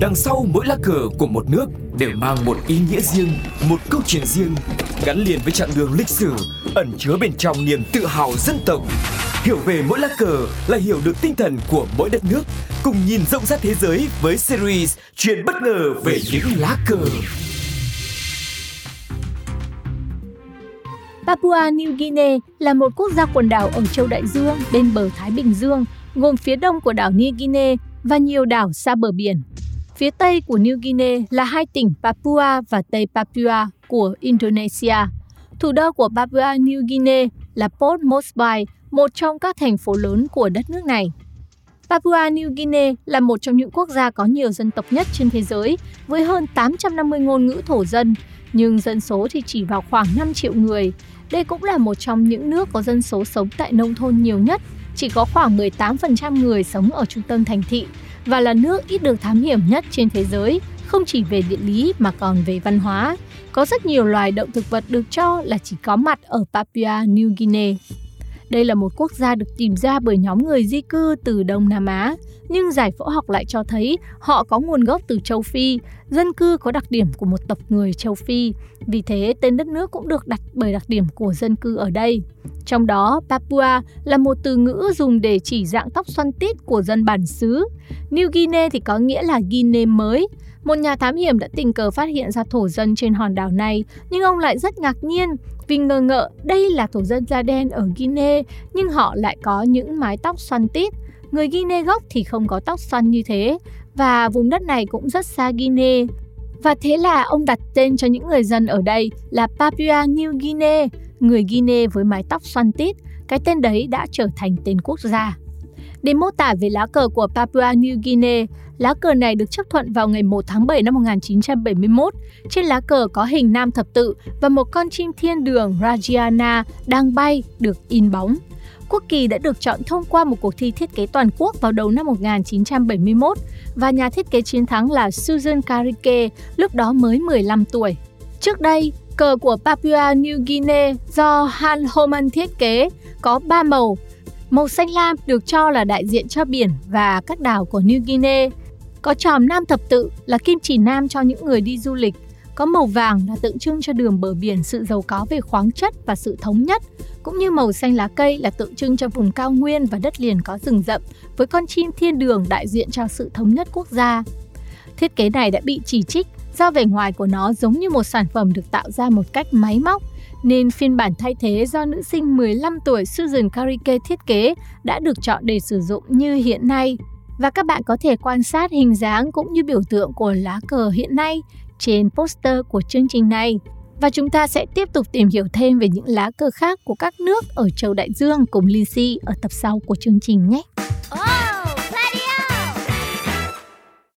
Đằng sau mỗi lá cờ của một nước đều mang một ý nghĩa riêng, một câu chuyện riêng, gắn liền với chặng đường lịch sử, ẩn chứa bên trong niềm tự hào dân tộc. Hiểu về mỗi lá cờ là hiểu được tinh thần của mỗi đất nước, cùng nhìn rộng rãi thế giới với series Chuyện bất ngờ về những lá cờ. Papua New Guinea là một quốc gia quần đảo ở châu Đại Dương bên bờ Thái Bình Dương, gồm phía đông của đảo New Guinea và nhiều đảo xa bờ biển. Phía tây của New Guinea là hai tỉnh Papua và Tây Papua của Indonesia. Thủ đô của Papua New Guinea là Port Moresby, một trong các thành phố lớn của đất nước này. Papua New Guinea là một trong những quốc gia có nhiều dân tộc nhất trên thế giới, với hơn 850 ngôn ngữ thổ dân, nhưng dân số thì chỉ vào khoảng 5 triệu người. Đây cũng là một trong những nước có dân số sống tại nông thôn nhiều nhất, chỉ có khoảng 18% người sống ở trung tâm thành thị và là nước ít được thám hiểm nhất trên thế giới, không chỉ về địa lý mà còn về văn hóa. Có rất nhiều loài động thực vật được cho là chỉ có mặt ở Papua New Guinea. Đây là một quốc gia được tìm ra bởi nhóm người di cư từ Đông Nam Á, nhưng giải phẫu học lại cho thấy họ có nguồn gốc từ châu Phi, dân cư có đặc điểm của một tộc người châu Phi, vì thế tên đất nước cũng được đặt bởi đặc điểm của dân cư ở đây. Trong đó, Papua là một từ ngữ dùng để chỉ dạng tóc xoăn tít của dân bản xứ. New Guinea thì có nghĩa là Guinea mới. Một nhà thám hiểm đã tình cờ phát hiện ra thổ dân trên hòn đảo này, nhưng ông lại rất ngạc nhiên vì ngờ ngợ đây là thổ dân da đen ở Guinea, nhưng họ lại có những mái tóc xoăn tít. Người Guinea gốc thì không có tóc xoăn như thế, và vùng đất này cũng rất xa Guinea. Và thế là ông đặt tên cho những người dân ở đây là Papua New Guinea, người Guinea với mái tóc xoăn tít. Cái tên đấy đã trở thành tên quốc gia. Để mô tả về lá cờ của Papua New Guinea, lá cờ này được chấp thuận vào ngày 1 tháng 7 năm 1971. Trên lá cờ có hình nam thập tự và một con chim thiên đường Rajiana đang bay được in bóng. Quốc kỳ đã được chọn thông qua một cuộc thi thiết kế toàn quốc vào đầu năm 1971 và nhà thiết kế chiến thắng là Susan Karike, lúc đó mới 15 tuổi. Trước đây, cờ của Papua New Guinea do Han Homan thiết kế có 3 màu. Màu xanh lam được cho là đại diện cho biển và các đảo của New Guinea. Có tròm nam thập tự là kim chỉ nam cho những người đi du lịch. Có màu vàng là tượng trưng cho đường bờ biển sự giàu có về khoáng chất và sự thống nhất cũng như màu xanh lá cây là tượng trưng cho vùng cao nguyên và đất liền có rừng rậm, với con chim thiên đường đại diện cho sự thống nhất quốc gia. Thiết kế này đã bị chỉ trích do vẻ ngoài của nó giống như một sản phẩm được tạo ra một cách máy móc, nên phiên bản thay thế do nữ sinh 15 tuổi Susan Karike thiết kế đã được chọn để sử dụng như hiện nay. Và các bạn có thể quan sát hình dáng cũng như biểu tượng của lá cờ hiện nay trên poster của chương trình này. Và chúng ta sẽ tiếp tục tìm hiểu thêm về những lá cờ khác của các nước ở châu Đại Dương cùng Lindsay ở tập sau của chương trình nhé.